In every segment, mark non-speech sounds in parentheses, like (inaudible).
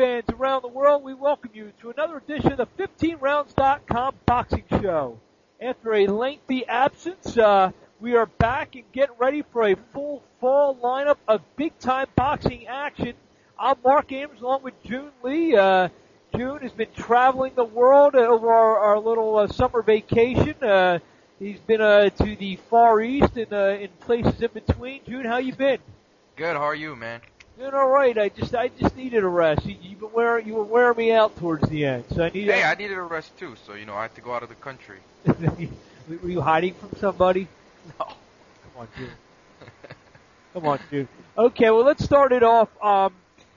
fans around the world, we welcome you to another edition of the 15rounds.com boxing show. After a lengthy absence, uh, we are back and getting ready for a full fall lineup of big time boxing action. I'm Marc Abrams along with June Lee. Uh, June has been traveling the world over our, our little uh, summer vacation. Uh, he's been uh, to the Far East and uh, in places in between. June, how you been? Good. How are you, man? Doing all right. I just I just needed a rest. You, been wearing you were wearing me out towards the end, so I needed. Hey, I needed a rest too. So you know, I had to go out of the country. (laughs) were you hiding from somebody? (laughs) No. Come on, dude. Come on, dude. Okay, well, let's start it off. Um,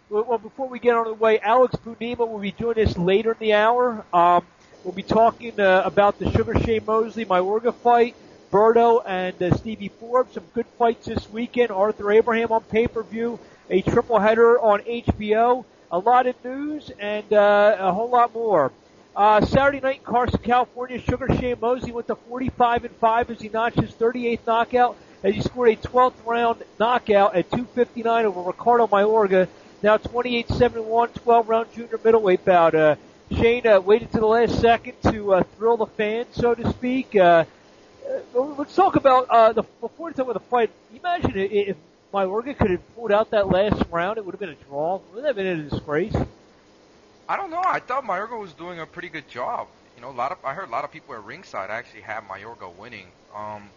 well, before we get on the way, Alex Bunema will be doing this later in the hour. Um, we'll be talking uh, about the Sugar Shane Mosley Mayorga fight, Berto and uh, Stevie Forbes. Some good fights this weekend. Arthur Abraham on pay-per-view, a triple header on HBO. A lot of news and uh, a whole lot more. Uh, Saturday night in Carson, California, Sugar Shane Mosley went to 45 and 5 as he notched his 38th knockout as he scored a 12th round knockout at 259 over Ricardo Mayorga. Now 28-71, 12 round junior middleweight bout. Uh, Shane uh, waited to the last second to uh, thrill the fans, so to speak. Uh, uh, let's talk about uh, the before we talk about the fight. Imagine if Mayorga could have pulled out that last round, it would have been a draw. Would that have been a disgrace? I don't know. I thought Mayorga was doing a pretty good job. You know, a lot of I heard a lot of people at ringside actually have Mayorga winning. Um,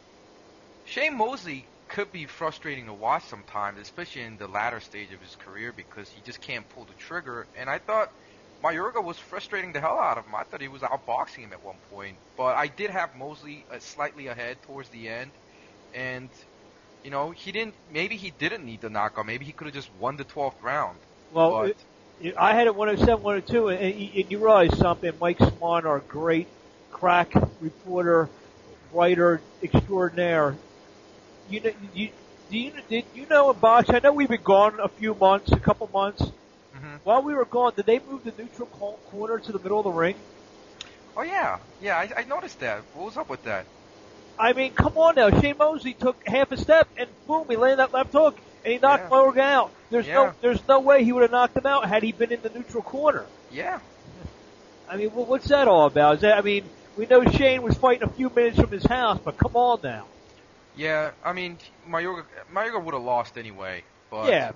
Shane Mosley could be frustrating to watch sometimes, especially in the latter stage of his career because he just can't pull the trigger. And I thought Mayorga was frustrating the hell out of him. I thought he was outboxing him at one point, but I did have Mosley uh, slightly ahead towards the end, and you know he didn't. Maybe he didn't need the knockout. Maybe he could have just won the 12th round. Well, it, it, I had it 107, 102, and, and you realize something. Mike Swan, our great crack reporter, writer extraordinaire. You know, you, do you, did you know in? I know we've been gone a few months, a couple months. Mhm. While we were gone, did they move the neutral corner to the middle of the ring? Oh yeah, yeah. I, I noticed that. What was up with that? I mean, come on now. Shane Mosley took half a step and boom, he landed that left hook and he knocked Yeah. Out. There's no, there's no way he would have knocked him out had he been in the neutral corner. Yeah. I mean, well, what's that all about? Is that, I mean, we know Shane was fighting a few minutes from his house, but come on now. Yeah, I mean, Mayorga, Mayorga would have lost anyway. But yeah,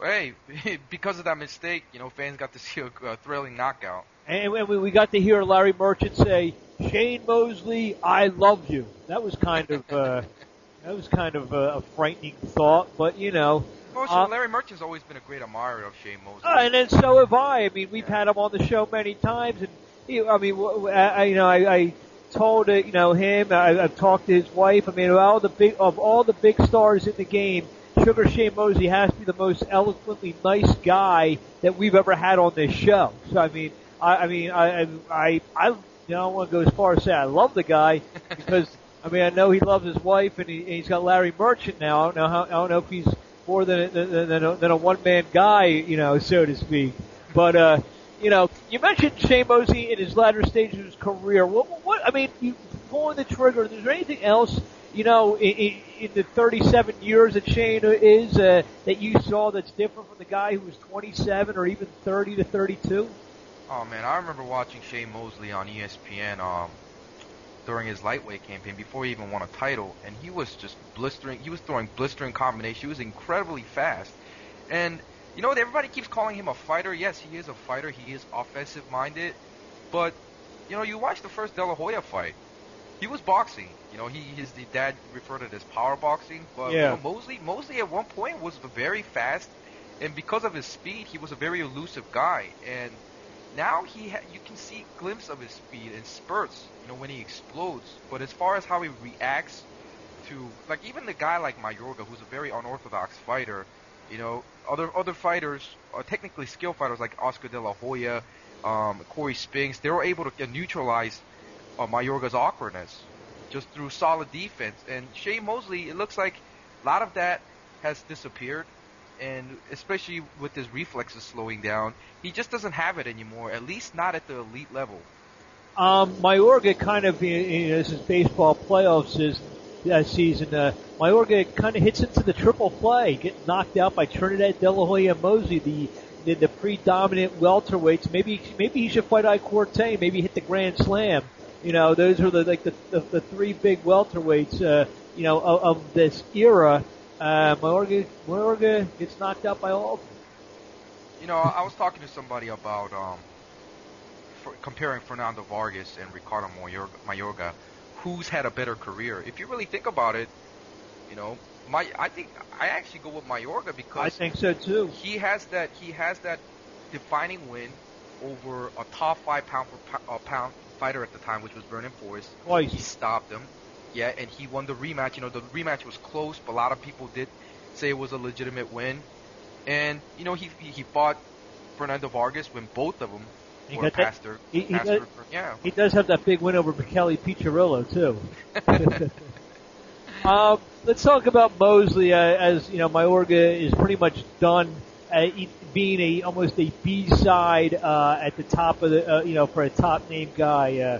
hey, (laughs) because of that mistake, you know, fans got to see a, a thrilling knockout. and, and we, we got to hear Larry Merchant say, "Shane Mosley, I love you." That was kind of, uh, (laughs) that was kind of a, a frightening thought, but you know. Uh, Larry Merchant's always been a great admirer of Shane Mosley. Uh, and then so have I. I mean, we've had him on the show many times, and he, I mean, I, I- you know, I, I told uh, you know him. I, I've talked to his wife. I mean, of all the big of all the big stars in the game, Sugar Shane Mosley has to be the most eloquently nice guy that we've ever had on this show. So I mean, I, I mean, I, I, I, I you know, I don't want to go as far as say I love the guy (laughs) because I mean, I know he loves his wife, and, he, and he's got Larry Merchant now. I don't know how, I don't know if he's more than a, than, than a, than a one man guy, you know, so to speak. But uh, you know, you mentioned Shane Mosley in his latter stages of his career. What, what I mean, you pulling the trigger. Is there anything else, you know, in, in, the 37 years that Shane is uh, that you saw that's different from the guy who was 27 or even 30 to 32? Oh man, I remember watching Shane Mosley on ESPN um, during his lightweight campaign before he even won a title, and he was just blistering. He was throwing blistering combinations. He was incredibly fast, and you know everybody keeps calling him a fighter. Yes, he is a fighter. He is offensive minded, but you know you watch the first De La Hoya fight. He was boxing. You know, he his the dad referred to it as power boxing. But you Yeah. know, Mosley Mosley at one point was very fast, and because of his speed, he was a very elusive guy. And now he ha- you can see glimpse of his speed in spurts. You know when he explodes. But as far as how he reacts to like even the guy like Mayorga, who's a very unorthodox fighter, you know other other fighters, uh, technically skilled fighters like Oscar De La Hoya, um, Corey Spinks, they were able to neutralize uh, Mayorga's awkwardness just through solid defense. And Shane Mosley, it looks like a lot of that has disappeared. And especially with his reflexes slowing down, he just doesn't have it anymore. At least not at the elite level. Um, Mayorga kind of, you know, this is baseball playoffs is, uh, season. Uh, Mayorga kind of hits into the triple play, getting knocked out by Trinidad De La Hoya Mosley, the the, the predominant welterweights. Maybe maybe he should fight Ike Quartey. Maybe hit the Grand Slam. You know, those are the like the the, the three big welterweights. Uh, you know, of, of this era. Uh, Mayorga, Mayorga gets knocked out by all. You know, I was talking to somebody about um, for comparing Fernando Vargas and Ricardo Mayorga, Mayorga, who's had a better career. If you really think about it, you know, my I think I actually go with Mayorga because I think so too. He has that he has that defining win over a top five pound for uh, pound fighter at the time, which was Vernon Forrest. Twice. He stopped him. Yeah, and he won the rematch. You know, the rematch was close, but a lot of people did say it was a legitimate win. And you know, he he fought Fernando Vargas when both of them He were past their, he- he got- yeah. He does have that big win over Kelly Piccirillo too. (laughs) um, let's talk about Mosley. Uh, as you know, Mayorga is pretty much done uh, e- being a almost a B side uh, at the top of the uh, you know for a top name guy. Uh,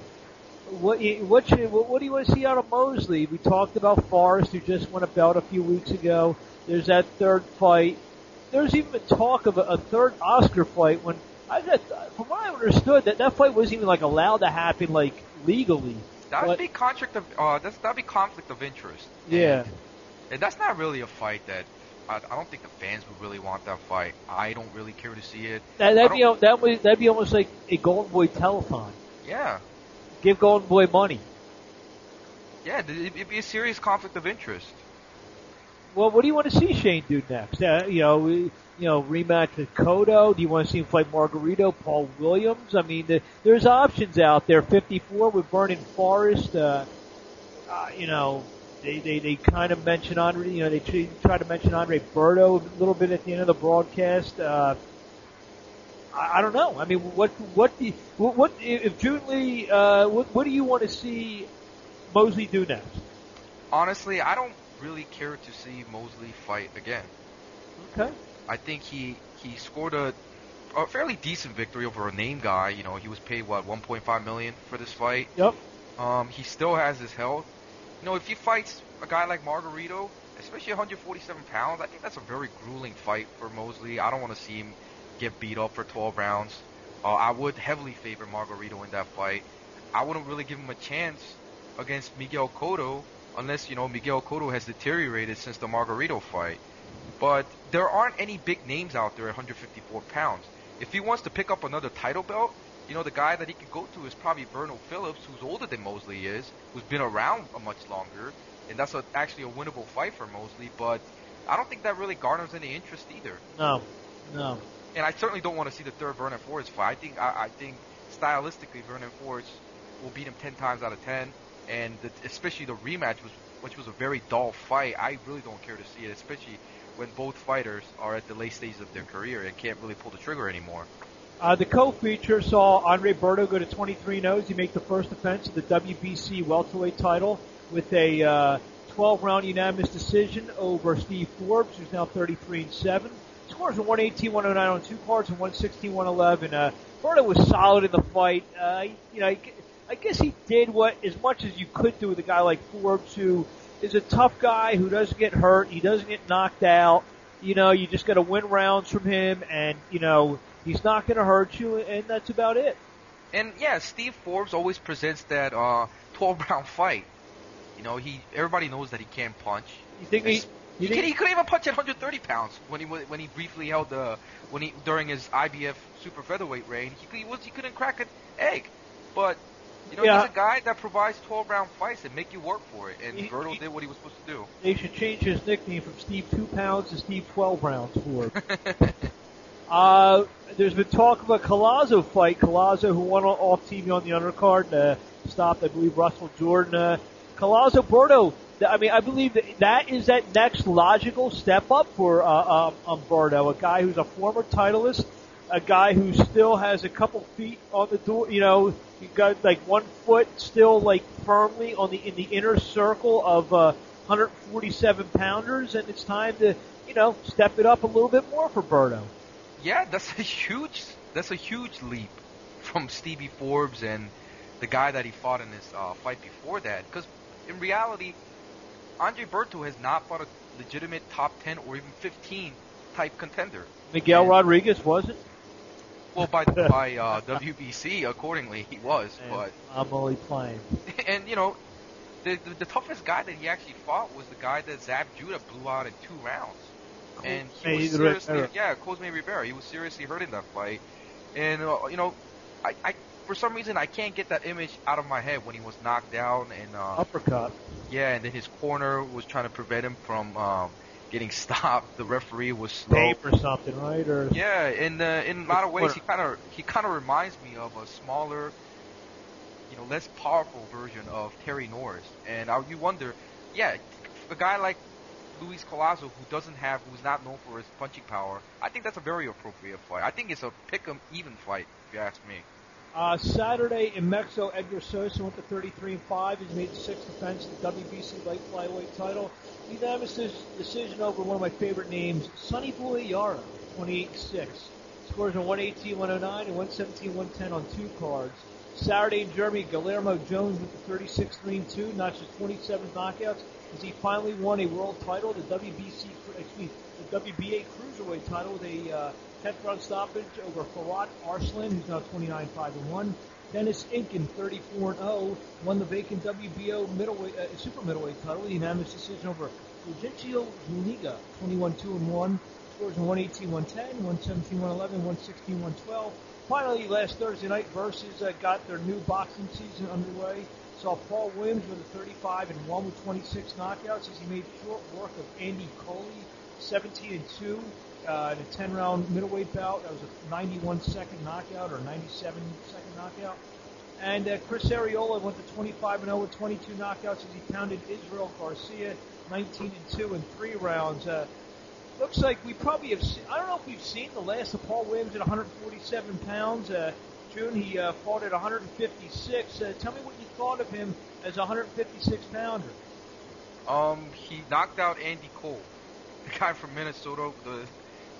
what what, should, what what do you want to see out of Mosley? We talked about Forrest, who just won a belt a few weeks ago. There's that third fight. There's even talk of a, a third Oscar fight when I got, from what I understood, that that fight wasn't even like allowed to happen like legally. That'd But- be conflict of uh, that's that'd be conflict of interest. Yeah. And, and that's not really a fight that I, I don't think the fans would really want that fight. I don't really care to see it. That, that'd be that would that'd be almost like a Golden Boy telethon. Yeah, Give Golden Boy money. yeah, it'd be a serious conflict of interest. Well, what do you want to see Shane do next? Uh, you know, we- you know, rematch with Cotto. Do you want to see him fight Margarito, Paul Williams? I mean, the, there's options out there. 54 with Vernon Forrest. Uh, uh, you know, they they, they kind of mention Andre. You know, they try, try to mention Andre Berto a little bit at the end of the broadcast. Uh, I, I don't know. I mean, what what do you, what, what if June Lee? Uh, what what do you want to see Mosley do next? Honestly, I don't really care to see Mosley fight again. Okay. I think he he scored a a fairly decent victory over a name guy. You know, he was paid what 1.5 million for this fight. Yep. Um, he still has his health. You know, if he fights a guy like Margarito, especially 147 pounds, I think that's a very grueling fight for Mosley. I don't want to see him get beat up for 12 rounds. Uh, I would heavily favor Margarito in that fight. I wouldn't really give him a chance against Miguel Cotto unless, you know, Miguel Cotto has deteriorated since the Margarito fight. But there aren't any big names out there at 154 pounds. If he wants to pick up another title belt, you know, the guy that he could go to is probably Verno Phillips, who's older than Mosley is, who's been around a much longer, and that's a, actually a winnable fight for Mosley. But I don't think that really garners any interest either. No. No. And I certainly don't want to see the third Vernon Forrest fight. I think I, I think stylistically Vernon Forrest will beat him 10 times out of 10, and the, especially the rematch was which was a very dull fight. I really don't care to see it, especially when both fighters are at the late stages of their career and can't really pull the trigger anymore. Uh, the co-feature saw Andre Berto go to 23 0 He make the first defense of the WBC welterweight title with a uh, 12-round unanimous decision over Steve Forbes, who's now 33 and 7. Scores are 118, 109 on two cards and 116, 111. Uh, Berto was solid in the fight. Uh, you know, I guess he did what as much as you could do with a guy like Forbes, who is a tough guy who doesn't get hurt, he doesn't get knocked out. You know, you just got to win rounds from him, and you know he's not going to hurt you, and that's about it. And yeah, Steve Forbes always presents that uh, 12 round fight. You know, he everybody knows that he can't punch. You think he? He, You can, think, he couldn't even punch at 130 pounds when he when he briefly held the when he during his IBF super featherweight reign. He, he was he couldn't crack an egg, but you know Yeah. he's a guy that provides 12 round fights and make you work for it. And He- he- did what he was supposed to do. they should change his nickname from Steve Two Pounds to Steve Twelve Rounds for (laughs) him. Uh, there's been talk of a Collazo fight. Collazo, who won off TV on the undercard, uh, stopped, I believe, Russell Jordan. Uh, Berto. I mean, I believe that that is that next logical step up for uh, um, um, Berto, a guy who's a former titleist, a guy who still has a couple feet on the door. You know, he got like one foot still like firmly on the in the inner circle of uh, 147 pounders, and it's time to you know step it up a little bit more for Berto. Yeah, that's a huge that's a huge leap from Stevie Forbes and the guy that he fought in his uh, fight before that. Because in reality, Andre Berto has not fought a legitimate top 10 or even 15 type contender. Miguel And- Rodriguez was it? Well, by by uh, (laughs) WBC, accordingly, he was. And But I'm only playing. (laughs) and you know, the, the the toughest guy that he actually fought was the guy that Zab Judah blew out in two rounds. And he was seriously, Rivera. yeah, Cosme Rivera. He was seriously hurt in that fight. And uh, you know, I, I for some reason I can't get that image out of my head when he was knocked down and uh, Uppercut. yeah, and then his corner was trying to prevent him from um, getting (laughs) stopped. The referee was slow. Tape or something, right? Or Yeah, in uh, in a lot of ways, he kind of he kind of reminds me of a smaller, you know, less powerful version of Terry Norris. And I, you wonder, yeah, a guy like Luis Collazo, who doesn't have, who's not known for his punching power, I think that's a very appropriate fight. I think it's a pick 'em even fight, if you ask me. Uh, Saturday in Mexico, Edgar Sosa went to 33 and 5. He's made the sixth defense of the WBC light flyweight title. Unanimous decision over one of my favorite names, Sonny Yara, 28 6. Scores on 118, 109, and 117, 110 on two cards. Saturday in Germany, Guillermo Jones with the 36 3 2, notches 27 knockouts as he finally won a world title, the WBC, excuse the WBA cruiserweight title with a uh, 10th round stoppage over Firat Arslan, who's now 29 5 and 1. Denis Inkin, 34 and 0, won the vacant WBO middleweight, uh, super middleweight title, the unanimous decision over Fulgencio Zuniga, 21 2 and 1. Scores in 118 110, 117 111, 116 112. Finally, last Thursday night, Versus uh, got their new boxing season underway. Saw Paul Williams with a 35 and 1 with 26 knockouts as he made short work of Andy Kolle, 17 and 2 uh, in a 10 round middleweight bout. That was a 91 second knockout or 97 second knockout. And uh, Chris Arreola went to 25 and 0 with 22 knockouts as he pounded Israel Garcia 19 and 2 in three rounds. Uh, looks like we probably have. Seen, I don't know if we've seen the last of Paul Williams at 147 pounds. Uh, June he uh, fought at 156. Uh, tell me what you thought of him as a 156 pounder. Um, he knocked out Andy Cole, (laughs) the guy from Minnesota. The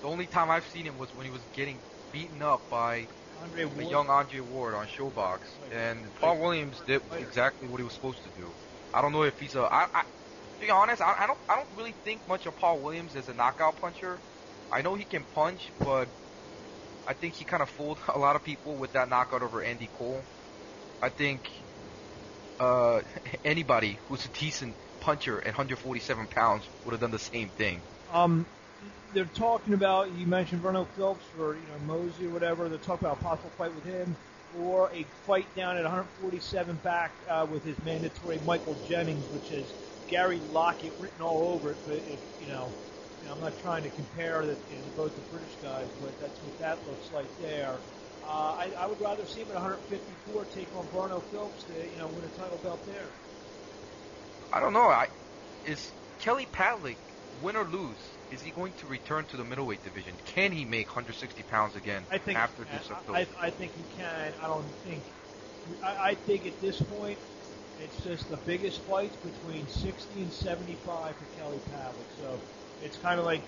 the only time I've seen him was when he was getting beaten up by Andre a young Andre Ward on ShoBox, and Paul Williams did exactly what he was supposed to do. I don't know if he's a. I, I, to be honest, I, I don't. I don't really think much of Paul Williams as a knockout puncher. I know he can punch, but I think he kind of fooled (laughs) a lot of people with that knockout over Andy Cole. I think uh, anybody who's a decent puncher at 147 pounds would have done the same thing. Um, they're talking about you mentioned Verno Phillips or you know Mosley or whatever. They're talking about a possible fight with him or a fight down at 147 back uh, with his mandatory Michael Jennings, which is Gary Lockett written all over it. But if you know, know I'm not trying to compare the, you know, both the British guys, but that's what that looks like there. Uh, I, I would rather see him at 154 take on Verno Phillips to you know win a title belt there. I don't know. I is Kelly Pavlik win or lose? Is he going to return to the middleweight division? Can he make 160 pounds again I think after I, this I, approach? I think he can. I don't think. I, I think at this point, it's just the biggest fights between 60 and 75 for Kelly Pavlik. So it's kind of like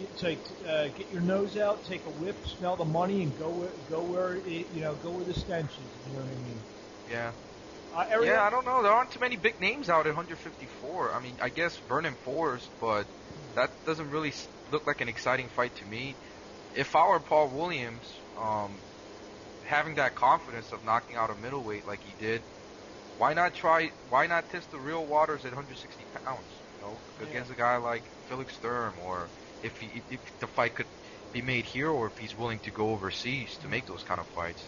it's like uh, get your nose out, take a whip, smell the money, and go where go where it, you know go where the stench is. You know what I mean? yeah. Uh, Ariel, Yeah, I don't know. There aren't too many big names out at 154. I mean, I guess Vernon Forrest, but that doesn't really look like an exciting fight to me. If I were Paul Williams, um, having that confidence of knocking out a middleweight like he did, why not try? Why not test the real waters at 160 pounds? You know, Yeah. against a guy like Felix Sturm, or if he, if the fight could be made here, or if he's willing to go overseas to make those kind of fights.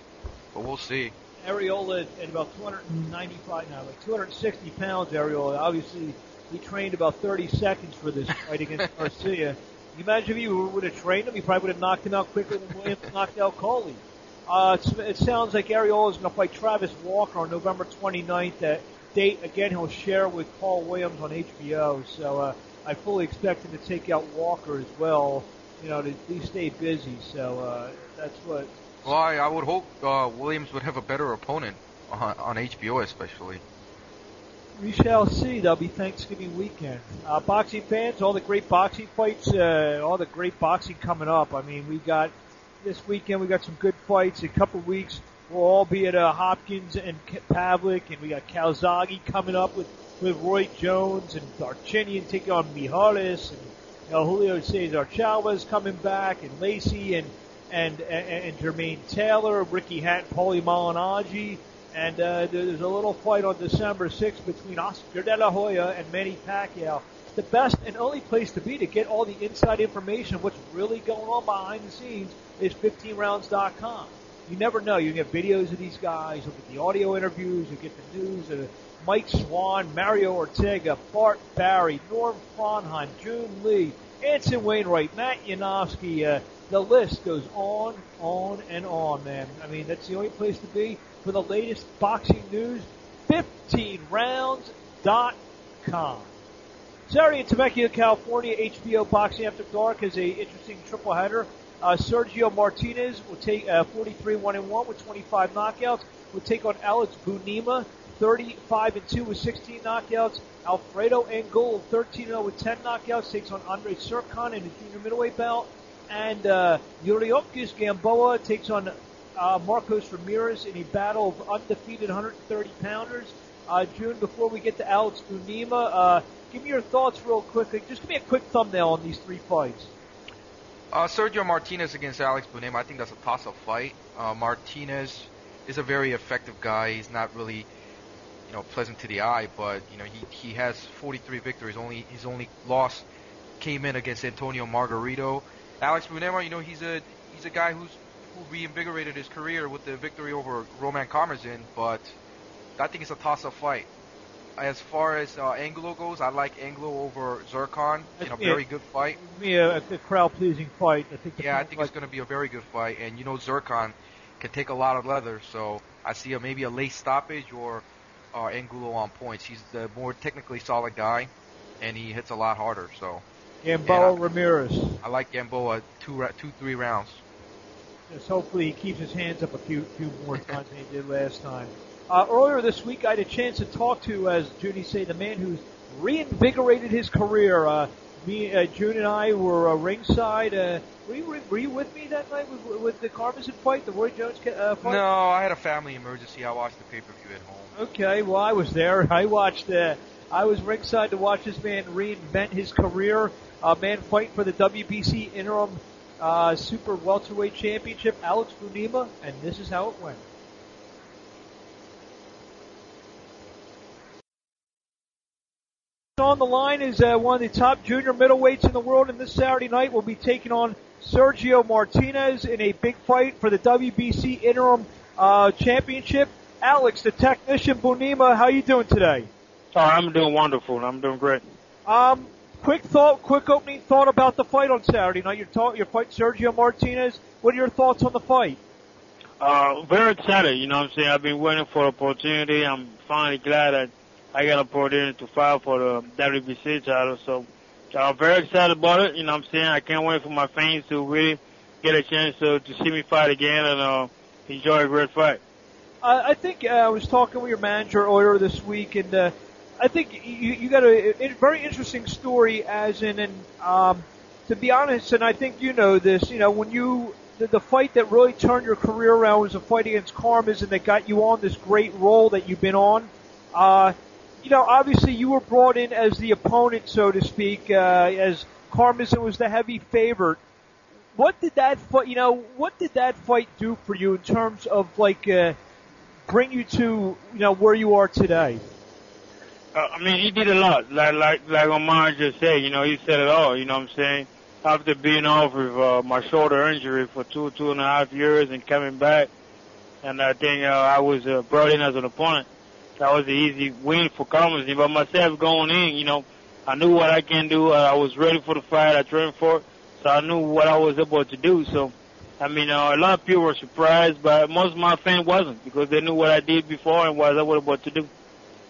But we'll see. Arreola at about 295 now, like 260 pounds. Arreola, obviously, he trained about 30 seconds for this fight against (laughs) Garcia. You imagine if you would have trained him, he probably would have knocked him out quicker than Williams (laughs) knocked out Kolle. Uh, it sounds like Arreola is going to fight Travis Walker on November 29th. That date again he'll share with Paul Williams on HBO. So uh, I fully expect him to take out Walker as well. You know, to at least stay busy. So uh, that's what Well, I, I would hope uh, Williams would have a better opponent on, on HBO, especially. We shall see. That'll be Thanksgiving weekend. Uh, boxing fans, all the great boxing fights, uh, all the great boxing coming up. I mean, we got this weekend. We got some good fights. A couple weeks, we'll all be at uh, Hopkins and Pavlik, and we got Calzaghe coming up with with Roy Jones and Darchinyan taking on Mijares, and You know, Julio Cesar Chavez coming back, and Lacy, and and and, and Jermaine Taylor, Ricky Hatton, Paulie Malignaggi, and uh, there's a little fight on December 6th between Oscar De La Hoya and Manny Pacquiao. The best and only place to be to get all the inside information what's really going on behind the scenes is 15rounds.com. You never know. You get videos of these guys, you get the audio interviews, you get the news. Uh, Mike Swan, Mario Ortega, Bart Barry, Norm Frauenheim, June Lee, Anson Wainwright, Matt Yanovsky. Uh, the list goes on, on, and on, man. I mean, that's the only place to be for the latest boxing news. 15rounds.com. Saturday in Temecula, California, HBO Boxing After Dark is a interesting triple header. Uh, Sergio Martinez will take uh, 43 1 and 1 with 25 knockouts. Will take on Alex Bunema, 35 and 2 with 16 knockouts. Alfredo Angulo, 13 0 with 10 knockouts, takes on Andre Tsurkan in the junior middleweight bout. And uh, Yuriorkis Gamboa takes on uh, Marcos Ramirez in a battle of undefeated 130 pounders. Uh, June, before we get to Alex Bunema, uh, give me your thoughts real quickly. Just give me a quick thumbnail on these three fights. Uh, Sergio Martinez against Alex Bunema, I think that's a toss-up fight. Uh, Martinez is a very effective guy. He's not really, you know, pleasant to the eye, but you know he he has 43 victories. Only his only loss came in against Antonio Margarito. Alex Bunema, you know, he's a he's a guy who's who reinvigorated his career with the victory over Roman Karmazin, but I think it's a toss-up fight. As far as uh, Angulo goes, I like Angulo over Tsurkan in a very good fight. Me, a, a crowd-pleasing fight. I think. Yeah, I think it's going to be a very good fight, and you know Tsurkan can take a lot of leather, so I see a, maybe a late stoppage or uh, Angulo on points. He's the more technically solid guy, and he hits a lot harder. So. Gamboa Ramirez. I like Gamboa two, two, three rounds. Just hopefully he keeps his hands up a few, few more times than he did last time. Uh, earlier this week, I had a chance to talk to, as Judy say, the man who's reinvigorated his career. Uh, me, uh, June, and I were uh, ringside. Uh, were you were you with me that night with, with the Karmazin fight, the Roy Jones uh, fight? No, I had a family emergency. I watched the pay per view at home. Okay, well, I was there. (laughs) I watched. Uh, I was ringside to watch this man reinvent his career. A man fighting for the WBC interim uh, super welterweight championship, Alex Bunema, and this is how it went. On the line is uh, one of the top junior middleweights in the world, and this Saturday night will be taking on Sergio Martinez in a big fight for the WBC interim uh, championship. Alex, the technician Bunema, how you doing today? Oh, I'm doing wonderful. I'm doing great. Um, quick thought, quick opening thought about the fight on Saturday night. You're, talk, you're fighting Sergio Martinez. What are your thoughts on the fight? Uh, very excited. You know what I'm saying? I've been waiting for the opportunity. I'm finally glad that I got opportunity to fight for the WBC title. So, I'm very excited about it. You know what I'm saying? I can't wait for my fans to really get a chance to, to see me fight again and uh, enjoy a great fight. I think uh, I was talking with your manager earlier this week, and uh, I think you, you got a, a very interesting story, as in, and um, to be honest, and I think you know this. You know, when you the, the fight that really turned your career around was a fight against Karmazin that got you on this great role that you've been on. Uh, you know, obviously you were brought in as the opponent, so to speak, uh, as Karmazin was the heavy favorite. What did that fight, you know, what did that fight do for you in terms of like, uh, bring you to, you know, where you are today? Uh, I mean, he did a lot. Like like like Omar just said, you know, he said it all. You know what I'm saying? After being off with uh, my shoulder injury for two two and a half years and coming back, and I think uh, I was uh, brought in as an opponent. That was the easy win for Karmazin. But myself going in, you know, I knew what I can do. I was ready for the fight. I trained for it, so I knew what I was able to do. So, I mean, uh, a lot of people were surprised, but most of my fans wasn't because they knew what I did before and what I was able to do.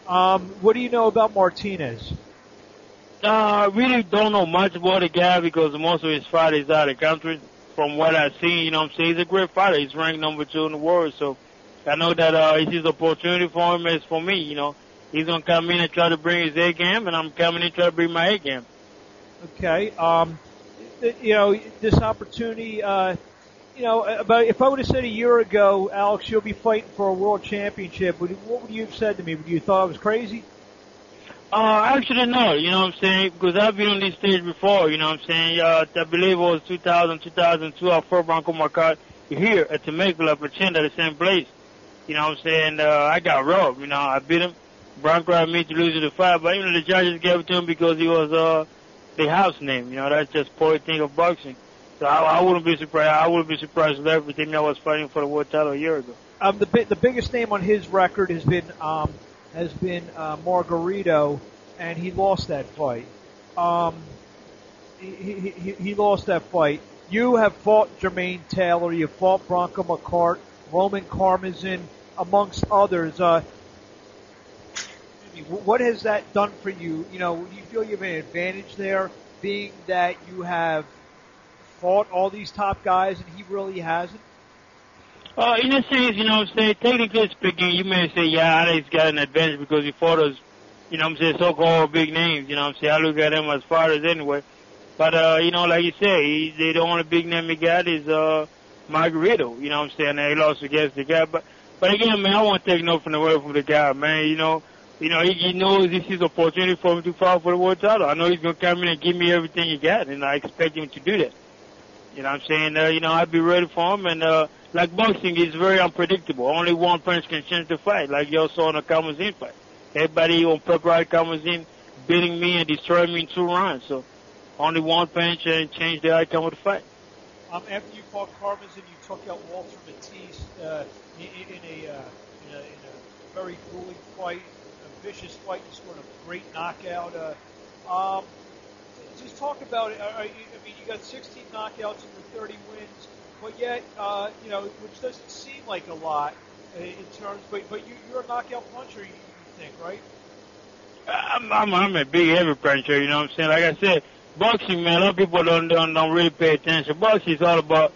Um, what do you know about Martinez? Uh, I really don't know much about the guy because most of his fighters out of the country. From what I've seen, you know what I'm saying? He's a great fighter. He's ranked number two in the world. So I know that uh, it's his opportunity for him is for me, you know. He's going to come in and try to bring his A game, and I'm coming in to try to bring my A game. Okay. Um, you know, this opportunity, uh, you know, about if I would have said a year ago, Alex, you'll be fighting for a world championship, would, what would you have said to me? Would you have thought I was crazy? Uh, actually no, you know what I'm saying? Because I've been on this stage before, you know what I'm saying? Uh, I believe it was 2000, 2002, I fought Bronco McKart here at Temecula, Pechanga, the same place. You know what I'm saying? Uh, I got robbed, you know, I beat him. Bronco to lose the fight, but you know, the judges gave it to him because he was, uh, the house name, you know, that's just poor thing of boxing. So I, I wouldn't be surprised, I wouldn't be surprised if everything I was fighting for the world title a year ago. Um, the the biggest name on his record has been um, has been uh, Margarito, and he lost that fight. Um, he, he, he, he lost that fight. You have fought Jermaine Taylor, you fought Bronco McKart, Roman Karmazin, amongst others. Uh, what has that done for you? You know, do you feel you have an advantage there, being that you have fought all these top guys and he really hasn't? Uh, in a sense, you know what I'm saying, technically speaking, you may say, yeah, Alex got an advantage because he fought us, you know what I'm saying, so-called big names, you know what I'm saying. I look at him as fighters anyway. But, uh, you know, like you say, he, the only big name he got is, uh, Margarito, you know what I'm saying, he lost against the guy. But, but again, man, I won't take nothing away from the guy, man, you know. You know, he, he knows this is opportunity for him to fight for the world title. I know he's to come in and give me everything he got, and I expect him to do that. You know what I'm saying? Uh, you know, I'd be ready for him, and, uh, like boxing is very unpredictable. Only one punch can change the fight, like you saw in the Karmazin fight. Everybody on Pepperide Karmazin beating me and destroying me in two rounds. So only one punch and change the outcome of the fight. Um, after you fought Karmazin, you took out Walter Matthysse uh, in, in, a, uh, in, a, in a very grueling fight, a vicious fight. You scored a great knockout. Uh, um, just talk about it. I mean, you got 16 knockouts and 30 wins but yet, uh, you know, which doesn't seem like a lot in terms, but but you, you're a knockout puncher, you, you think, right? I'm, I'm I'm a big heavy puncher, you know what I'm saying? Like I said, boxing, man, a lot of people don't don't don't really pay attention. Boxing is all about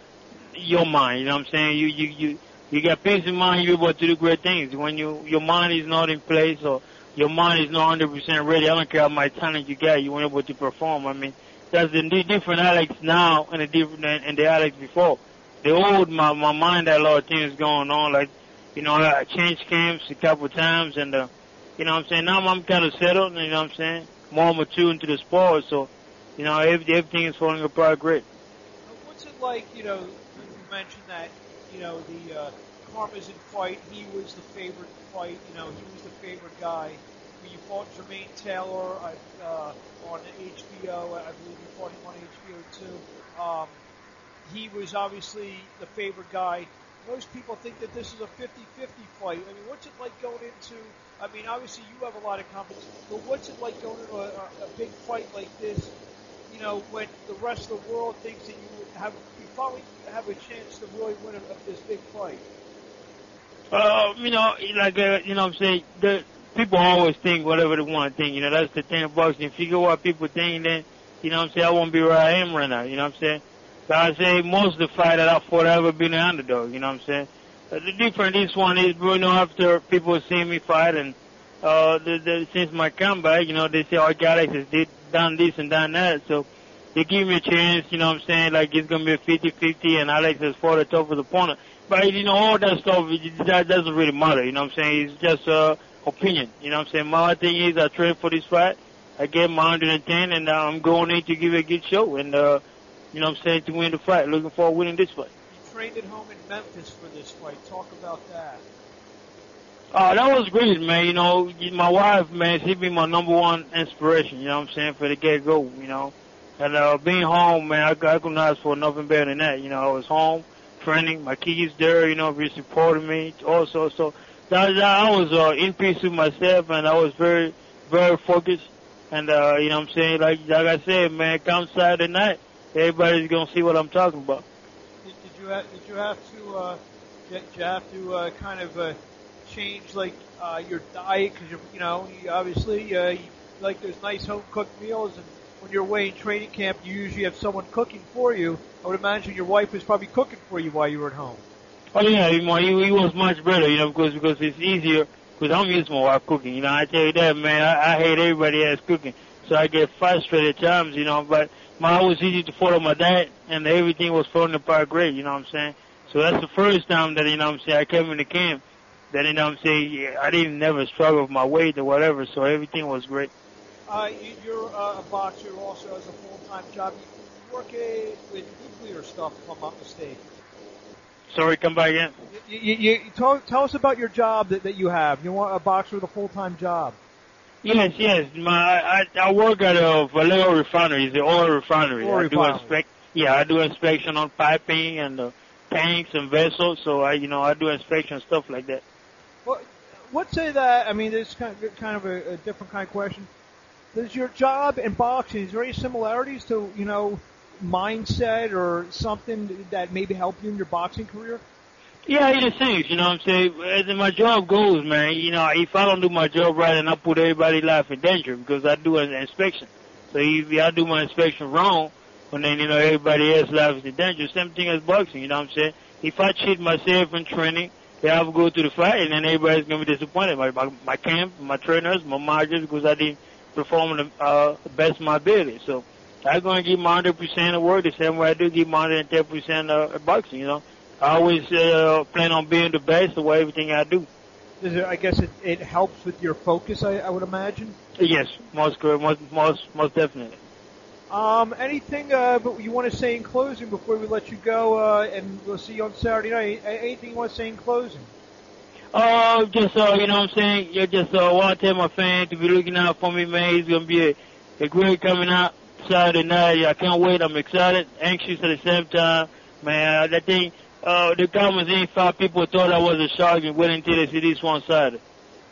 your mind, you know what I'm saying? You you you you got peace of mind, you're able to do great things. When you your mind is not in place or your mind is not 100% ready, I don't care how much talent you got, you won't able to perform. I mean, that's the different Alex now and the different and the Alex before the old my my mind had a lot of things going on. Like, you know, I changed camps a couple of times, and uh, you know, what I'm saying now I'm kind of settled. You know, what I'm saying more mature into the sport. So, you know, everything is falling apart great. What's it like? You know, you mentioned that you know the uh, fight. He was the favorite fight. You know, he was the favorite guy. You fought Jermaine Taylor uh, on HBO, I believe you fought him on HBO too. Um, he was obviously the favorite guy. Most people think that this is a 50-50 fight. I mean, what's it like going into? I mean, obviously you have a lot of confidence, but what's it like going into a, a big fight like this? You know, when the rest of the world thinks that you have, you probably have a chance to really win a, this big fight. Uh, you know, like uh, you know, what I'm saying the people always think whatever they want to think. You know, that's the thing about boxing. If you go what people think, then you know, what I'm saying I won't be where I am right now. You know, what I'm saying so I say most of the fight that I fought, I ever been an underdog. You know what I'm saying? Uh, the difference this one is, you know, after people see me fight and uh, the, the, since my comeback, you know, they say, oh, has did, done this and done that. So they give me a chance, you know what I'm saying? Like it's to be a 50-50 and Alex has fought a toughest opponent. But, you know, all that stuff, that doesn't really matter. You know what I'm saying? It's just uh, opinion. You know what I'm saying? My thing is I train for this fight. I get my 110 and uh, I'm going in to give a good show. And, uh, you know what I'm saying, to win the fight. Looking forward to winning this fight. You trained at home in Memphis for this fight. Talk about that. Oh, that was great, man. You know, my wife, man, she be my number one inspiration, you know what I'm saying, for the get-go, you know. And uh, being home, man, I, I couldn't ask for nothing better than that. You know, I was home, training, my kids there, you know, be supporting me also. So that, that I was uh, in peace with myself, and I was very, very focused. And, uh, you know what I'm saying, like, like I said, man, come Saturday night, everybody's gonna see what I'm talking about. Did, did you have, did you have to uh, did you have to uh, kind of uh, change like uh, your diet because you know you obviously uh, you, like there's nice home cooked meals and when you're away in training camp you usually have someone cooking for you. I would imagine your wife was probably cooking for you while you were at home. Oh yeah, he, he was much better, you know, because because it's easier. Because I'm used to my wife cooking, you know. I tell you that, man. I, I hate everybody else cooking, so I get frustrated at times, you know. But my was easy to follow my diet, and everything was falling apart great, you know what I'm saying? So that's the first time that, you know what I'm saying, I came into camp, that, you know what I'm saying, I didn't never struggle with my weight or whatever, so everything was great. Uh, you, you're uh, a boxer also as a full-time job. You work a, with nuclear stuff, if I'm not mistaken. Sorry, come back again. You, you, you tell, tell us about your job that, that you have. You want a boxer with a full-time job. Yes, yes. My I, I work at a Valero refinery, the oil refinery. Oil I do refinery. inspect. Yeah, I do inspection on piping and uh, tanks and vessels. So I, you know, I do inspection stuff like that. Let's say that. I mean, is kind of, kind of a, a different kind of question. Does your job in boxing is there any similarities to you know mindset or something that maybe helped you in your boxing career? Yeah, it is things, you know what I'm saying? As my job goes, man, you know, if I don't do my job right, then I put everybody's life in danger because I do an inspection. So if I do my inspection wrong, when then, you know, everybody else's life is in danger. Same thing as boxing, you know what I'm saying? If I cheat myself in training, then I will go to the fight and then everybody's going to be disappointed. My, my, my camp, my trainers, my managers, because I didn't perform the uh, best of my ability. So I'm going to give my 100% of work the same way I do give my 110% of boxing, you know? I always uh, plan on being the best of everything I do. It, I guess it, it helps with your focus. I, I would imagine. Yes, most most most most definitely. Um, anything uh, you want to say in closing before we let you go, uh, and we'll see you on Saturday night. Anything you want to say in closing? Uh, just uh, you know what I'm saying. You just uh, want to tell my fans to be looking out for me, man. It's gonna be a, a great coming out Saturday night. I can't wait. I'm excited, anxious at the same time, man. I think uh, the comments ain't five people thought I was a shark and wait until they see this one Saturday.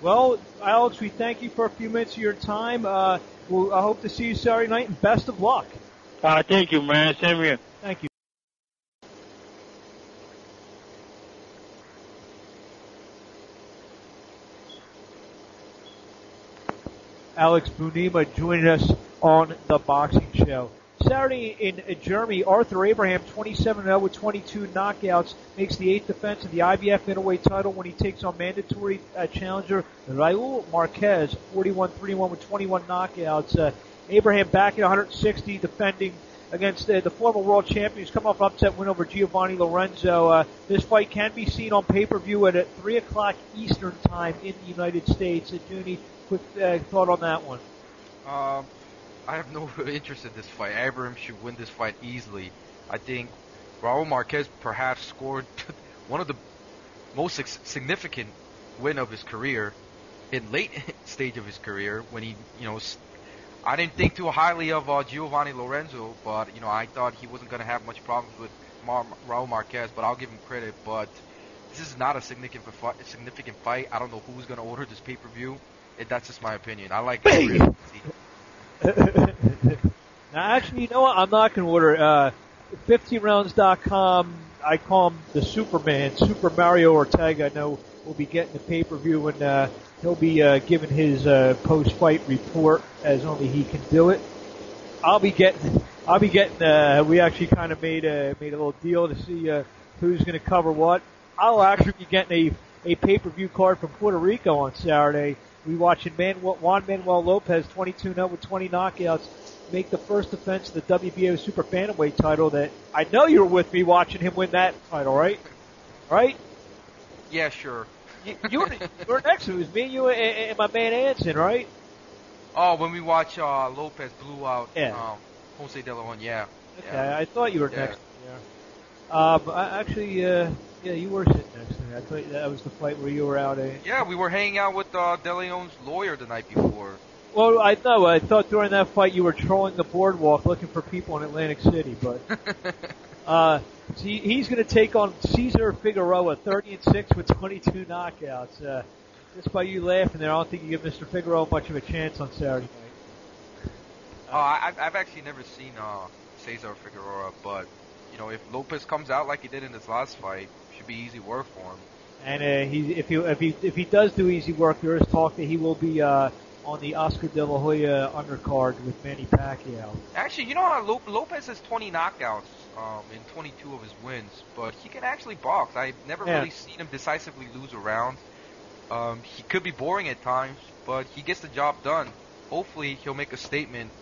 Well, Alex, we thank you for a few minutes of your time. Uh, we'll, I hope to see you Saturday night, and best of luck. Uh, thank you, man. Same here. Thank you. Alex Bunema joining us on the boxing show. Saturday in Germany, Arthur Abraham, 27-0 with 22 knockouts, makes the eighth defense of the IBF middleweight title when he takes on mandatory uh, challenger Raul Marquez, 41-31 with 21 knockouts. Uh, Abraham back at 160, defending against uh, the former world champion who's come off upset win over Giovanni Lorenzo. Uh, this fight can be seen on pay-per-view at, at 3 o'clock Eastern time in the United States. Uh, Junie, quick uh, thought on that one. Um, I have no (laughs) interest in this fight. Abraham should win this fight easily. I think Raul Marquez perhaps scored (laughs) one of the most significant win of his career in late (laughs) stage of his career when he, you know, I didn't think too highly of uh, Giovanni Lorenzo, but you know, I thought he wasn't going to have much problems with Mar- Raul Marquez, but I'll give him credit. But this is not a significant fight. Significant fight. I don't know who's going to order this pay per view. That's just my opinion. I like. (laughs) Now, actually, you know what? I'm not going to order. Uh, 15rounds.com. I call him the Superman, Super Mario Ortega. I know will be getting the pay per view and uh, he'll be uh, giving his uh, post fight report as only he can do it. I'll be getting. I'll be getting. Uh, we actually kind of made a made a little deal to see uh, who's going to cover what. I'll actually be getting a a pay per view card from Puerto Rico on Saturday. We watching Manuel, Juan Manuel Lopez, 22-0 with 20 knockouts, make the first defense of the WBO Super Bantamweight title. That I know you were with me watching him win that title, right? Right? Yeah, sure. You, you, were, you were next to it. It was me, you, and, and my man Anson, right? Oh, when we watch uh, Lopez blew out Yeah. um, Jose De Leon, yeah. Okay, Yeah. I thought you were Yeah. next. Yeah. Um, I, actually, uh, yeah, you were sitting next. I thought that was the fight where you were out. Uh, Yeah, we were hanging out with uh, De Leon's lawyer the night before. well, I know. I thought during that fight you were trolling the boardwalk looking for people in Atlantic City, but (laughs) uh, he, he's going to take on Cesar Figueroa, 30 and six with 22 knockouts. Uh, just by you laughing there, I don't think you give Mr. Figueroa much of a chance on Saturday night. uh, I, I've actually never seen uh, Cesar Figueroa, but you know, if Lopez comes out like he did in his last fight, should be easy work for him. And uh, he, if he if he if he does do easy work, there is talk that he will be uh, on the Oscar De La Hoya undercard with Manny Pacquiao. Actually, you know how Lo- Lopez has 20 knockouts um, in 22 of his wins, but he can actually box. I've never Yeah. really seen him decisively lose a round. Um, he could be boring at times, but he gets the job done. Hopefully, he'll make a statement.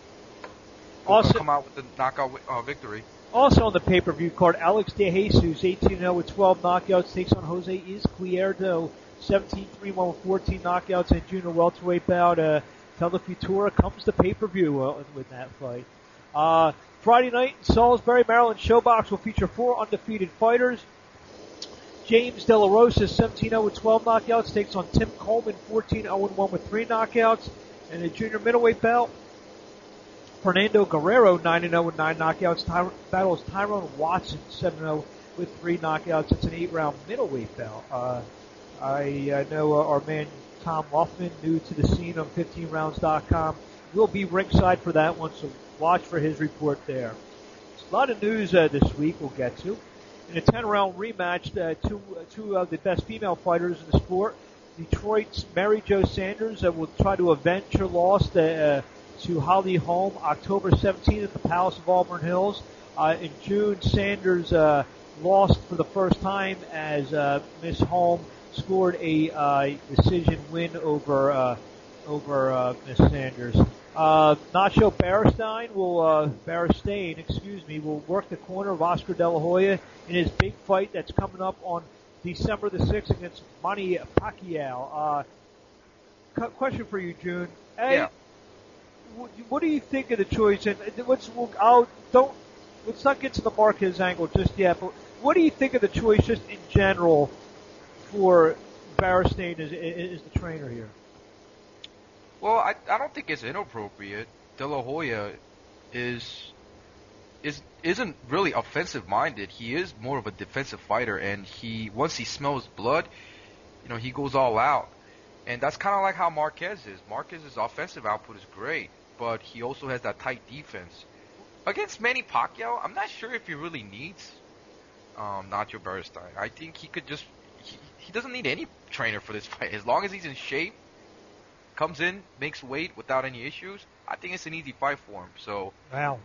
Also- come out with the knockout uh, victory. Also on the pay-per-view card, Alex De Jesus, 18-0 with 12 knockouts, takes on Jose Izquierdo, 17-3-1 with 14 knockouts in junior welterweight bout. Uh, Telefutura comes to pay-per-view with that fight. Uh, Friday night in Salisbury, Maryland ShoBox will feature four undefeated fighters. James De La Rosa, 17-0 with 12 knockouts, takes on Tim Coleman, 14-0-1 with 3 knockouts. And a junior middleweight belt, Fernando Guerrero, 9-0 with 9 knockouts, Ty- battles Tyrone Watson, 7-0 with 3 knockouts. It's an 8-round middleweight belt. Uh, I uh, know uh, our man Tom Luffman, new to the scene on 15rounds.com, will be ringside for that one, so watch for his report there. a lot of news uh, this week we'll get to. In a 10-round rematch, uh, two, uh, two of the best female fighters in the sport, Detroit's Mary Jo Sanders uh, will try to avenge her loss to, uh, to Holly Holm October 17th at the Palace of Auburn Hills. Uh, in June, Sanders uh, lost for the first time as uh, Miss Holm scored a uh, decision win over uh, over uh, Miss Sanders. Uh, Nacho Beristain will uh, Beristain, excuse me, will work the corner of Oscar De La Hoya in his big fight that's coming up on December the sixth against Manny Pacquiao. Uh, question for you, June. A, Yeah. Wh- What do you think of the choice? And uh, let's we'll, I'll, don't let's not get to the Marquez angle just yet. But what do you think of the choice, just in general, for Beristain as, as the trainer here? Well, I I don't think it's inappropriate. De La Hoya is is isn't really offensive minded. He is more of a defensive fighter, and he once he smells blood, you know, he goes all out. And that's kind of like how Marquez is. Marquez's offensive output is great, but he also has that tight defense. Against Manny Pacquiao, I'm not sure if he really needs um, Nacho Beristain. I think he could just he, he doesn't need any trainer for this fight. As long as he's in shape, comes in, makes weight without any issues, I think it's an easy fight for him. So Wow.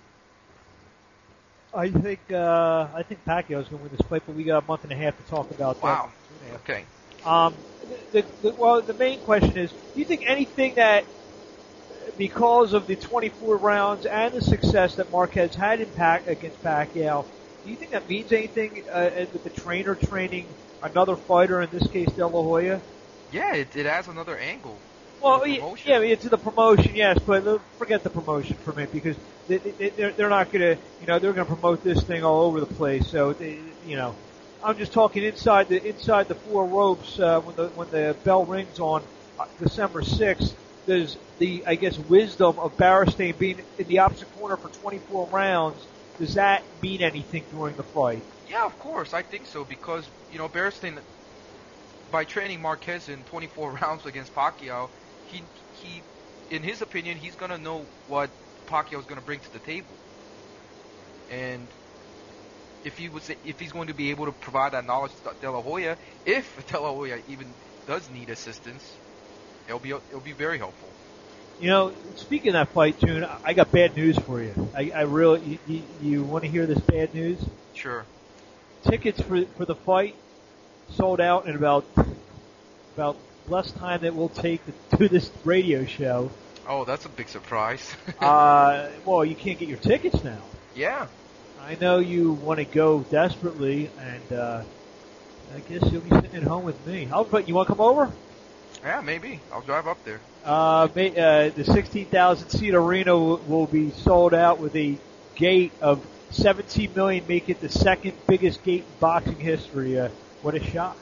I think uh, I think Pacquiao's going to win this fight, but we got a month and a half to talk about that. Wow. A half. okay, Um, the, the, well, the main question is, do you think anything that, because of the 24 rounds and the success that Marquez had in Pac against Pacquiao, do you think that means anything uh, with the trainer training another fighter, in this case De La Hoya? yeah, it, it adds another angle. Well, yeah, it's the promotion, yes, but forget the promotion for a minute because they, they, they're, they're not going to, you know, they're going to promote this thing all over the place. So, they, you know, I'm just talking inside the inside the four ropes uh, when the when the bell rings on uh, December 6th. There's the, I guess, wisdom of Beristain being in the opposite corner for 24 rounds. Does that mean anything during the fight? Yeah, of course, I think so because you know Beristain, by training Marquez in 24 (laughs) rounds against Pacquiao, he he, in his opinion, he's gonna know what Pacquiao is gonna bring to the table, and if he was if he's going to be able to provide that knowledge to De La Hoya, if (laughs) De La Hoya even does need assistance, it'll be it'll be very helpful. You know, speaking of that fight, June, I got bad news for you. I, I really, you, you, you want to hear this bad news? Sure. tickets for for the fight sold out in about about less time that we'll take to do this radio show. Oh, that's a big surprise. (laughs) Uh, well, you can't get your tickets now. yeah. I know you want to go desperately, and uh, I guess you'll be sitting at home with me. I'll but you want to come over? Yeah, maybe. I'll drive up there. Uh, uh, the 16,000 seat arena will, will be sold out with a gate of 17 million, make it the second biggest gate in boxing history. Uh, what a shock!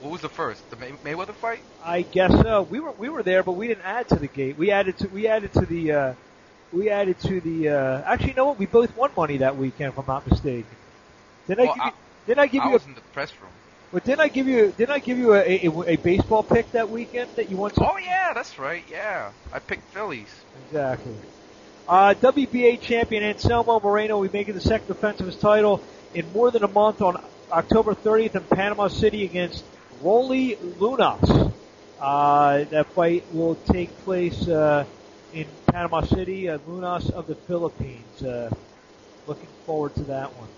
What was the first? The May- Mayweather fight? I guess so. We were we were there, but we didn't add to the gate. We added to we added to the uh, we added to the. Uh, actually, you know what? We both won money that weekend, if I'm not mistaken. Didn't Well, I give you? Didn't I give I you? was A, in the press room. But didn't I give you? Didn't I give you a, a, a baseball pick that weekend that you won? Oh yeah, that's right. Yeah, I picked Phillies. Exactly. Uh, WBA champion Anselmo Moreno will be making the second defense of his title in more than a month on October 30th in Panama City against Rolly Lunas. Uh, that fight will take place uh, in Panama City. Uh, Lunas of the Philippines. Uh, looking forward to that one.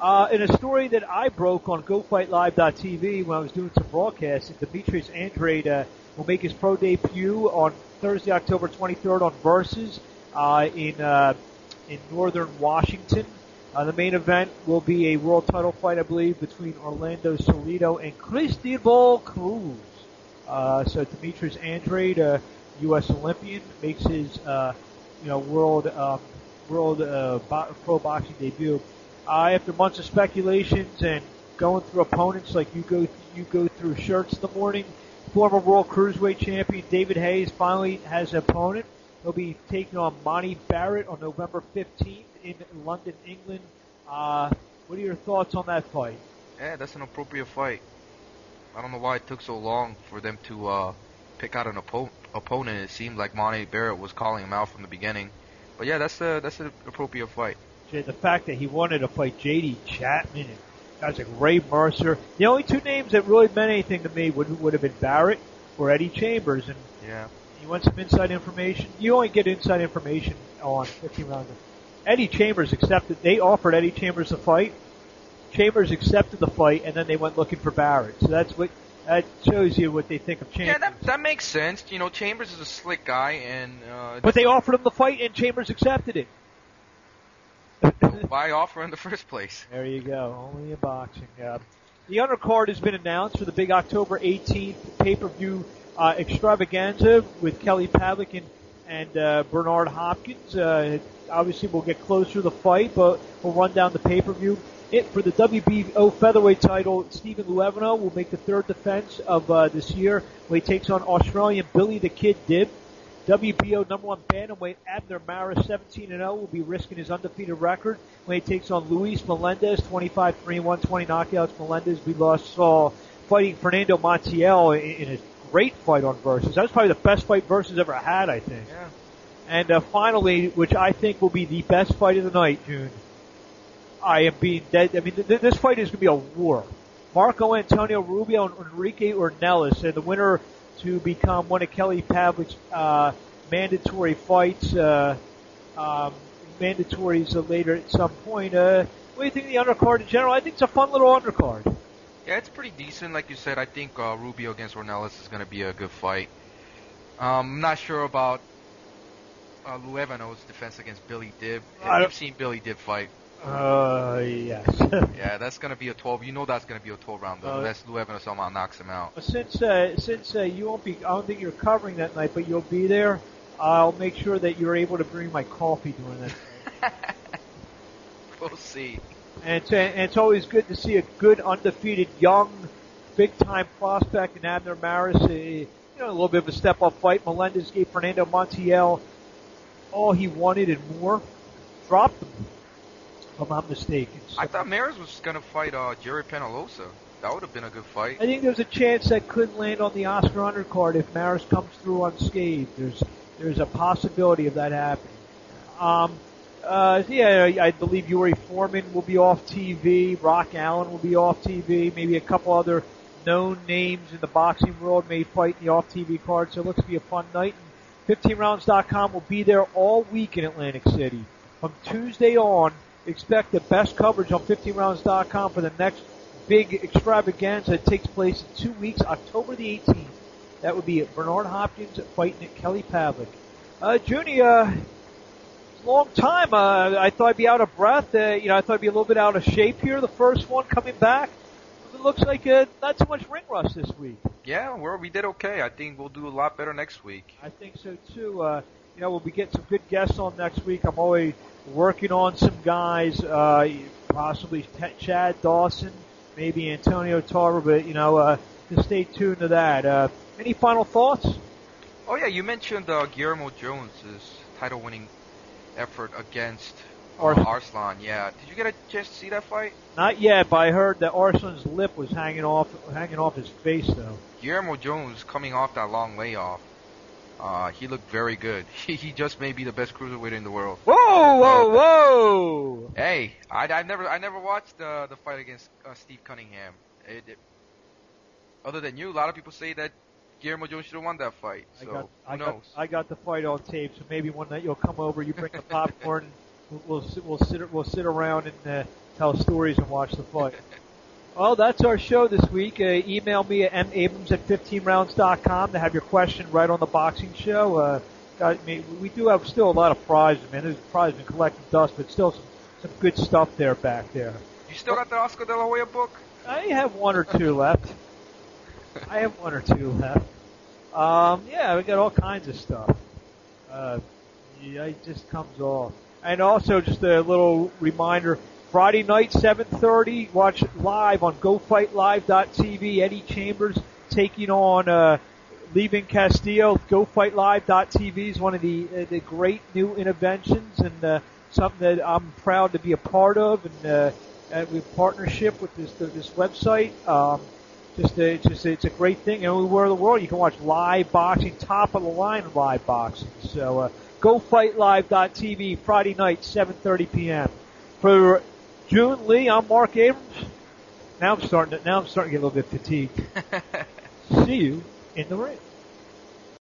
Uh, in a story that I broke on GoFightLive.tv when I was doing some broadcasts, Demetrius Andrade uh, will make his pro debut on Thursday, October 23rd on Versus uh, in uh, in Northern Washington. Uh, the main event will be a world title fight, I believe, between Orlando Solido and Cristobal Cruz. Uh, so Demetrius Andrade uh, U.S. Olympian, makes his you know world um, world bo- pro boxing debut. Uh, after months of speculations and going through opponents like you go you go through shirts in the morning, former world cruiserweight champion David Hayes finally has an opponent. He'll be taking on Monty Barrett on November 15th in London, England. Uh, what are your thoughts on that fight? Yeah, that's an appropriate fight. I don't know why it took so long for them to uh, pick out an oppo- opponent. It seemed like Monty Barrett was calling him out from the beginning. But yeah, that's a that's an appropriate fight. J- The fact that he wanted to fight J.D. Chapman and guys like Ray Mercer. The only two names that really meant anything to me would would have been Barrett or Eddie Chambers. And Yeah. you want some inside information? You only get inside information on 15 rounds. Eddie Chambers accepted. They offered Eddie Chambers the fight. Chambers accepted the fight, and then they went looking for Barrett. So that's what that shows you what they think of Chambers. Yeah, that that makes sense. You know, Chambers is a slick guy, and uh, but they offered him the fight, and Chambers accepted it. Why offer in the first place? There you go. Only a boxing. Uh, the undercard has been announced for the big October 18th pay-per-view uh, extravaganza with Kelly Pavlik and, and uh, Bernard Hopkins. Uh, obviously, we'll get closer to the fight, but we'll run down the pay-per-view. It for the WBO featherweight title, Steven Luevano will make the third defense of uh, this year when he takes on Australian Billy the Kid Dibb. WBO number one bantamweight Abner Mares, 17 and 0, will be risking his undefeated record when he takes on Luis Melendez, 25 3 1, 20 knockouts. Melendez, we lost saw fighting Fernando Montiel in, in a great fight on Versus. That was probably the best fight Versus ever had, I think. Yeah. And uh, finally, which I think will be the best fight of the night, June. I am being dead. I mean, th- this fight is going to be a war. Marco Antonio Rubio and Enrique Ornelas, and the winner to become one of Kelly Pavlik's uh, mandatory fights, uh, um, mandatories uh, later at some point. Uh, what do you think of the undercard in general? I think it's a fun little undercard. Yeah, it's pretty decent. Like you said, I think uh, Rubio against Ornelas is going to be a good fight. Um, I'm not sure about uh, Luevano's defense against Billy Dibb. I don't- You've seen Billy Dibb fight. Uh, yes. (laughs) Yeah, that's going to be a 12. You know that's going to be a 12 round though, Uh, unless Luevano somehow knocks him out. Since uh, since uh, you won't be, I don't think you're covering that night, but you'll be there. I'll make sure that you're able to bring my coffee during that. (laughs) we'll see. And it's, and it's always good to see a good undefeated young, big time prospect in Abner Mares. Uh, you know, a little bit of a step up fight. Melendez gave Fernando Montiel all he wanted and more. Dropped him, I'm not mistaken. So I thought Mares was going to fight uh, Gerry Penalosa. That would have been a good fight. I think there's a chance that could land on the Oscar undercard if Mares comes through unscathed. There's there's a possibility of that happening. Um, uh, yeah, I I believe Yuri Foreman will be off TV. Rock Allen will be off TV. Maybe a couple other known names in the boxing world may fight in the off TV card. So it looks to be a fun night. And 15rounds.com will be there all week in Atlantic City. From Tuesday on, expect the best coverage on 15rounds.com for the next big extravaganza that takes place in two weeks, October the 18th. That would be Bernard Hopkins fighting at Kelly Pavlik. Uh, Junie, uh, it's a long time. Uh, I thought I'd be out of breath. Uh, you know, I thought I'd be a little bit out of shape here. The first one coming back. It looks like uh, not so much ring rust this week. Yeah, we're, we did okay. I think we'll do a lot better next week. I think so too. Uh, you know, we'll be getting some good guests on next week. I'm always working on some guys, uh, possibly T- Chad Dawson, maybe Antonio Tarver, but you know, uh, just stay tuned to that. Uh, any final thoughts? Oh yeah, you mentioned uh, Guillermo Jones's title-winning effort against Ars- Arslan. Yeah, did you get a chance to see that fight? Not yet, but I heard that Arslan's lip was hanging off, hanging off his face though. Guillermo Jones coming off that long layoff. Uh, he looked very good. (laughs) He, he just may be the best cruiserweight in the world. Whoa, whoa, whoa! Hey, I, I never I never watched uh, the fight against uh, Steve Cunningham. It, it, other than you, a lot of people say that Guillermo Jones should have won that fight. I So got, who I knows? got, I got the fight on tape, so maybe one night you'll come over, you bring the popcorn, (laughs) we'll, we'll sit, we'll sit, we'll sit around and uh, tell stories and watch the fight. (laughs) Well, that's our show this week. Uh, email me at mabrams at 15rounds.com to have your question right on the boxing show. Uh, got, I mean, we do have still a lot of prizes, man. There's prizes been collecting dust, but still some, some good stuff there back there. you still got the Oscar De La Hoya book? I have one or two left. (laughs) I have one or two left. Um, yeah, we got all kinds of stuff. Uh, yeah, it just comes off. And also, just a little reminder: Friday night, 7:30. Watch live on GoFightLive.tv. Eddie Chambers taking on uh, leaving Castillo. GoFightLive.tv is one of the uh, the great new interventions and uh, something that I'm proud to be a part of. And uh, uh, with partnership with this this website. Um, just a, it's just it's a great thing. And everywhere in the world, you can watch live boxing, top of the line live boxing. So uh, GoFightLive.tv Friday night, 7:30 p.m. For June Lee, I'm Marc Abrams. Now I'm starting to now I'm starting to get a little bit fatigued. (laughs) See you in the ring.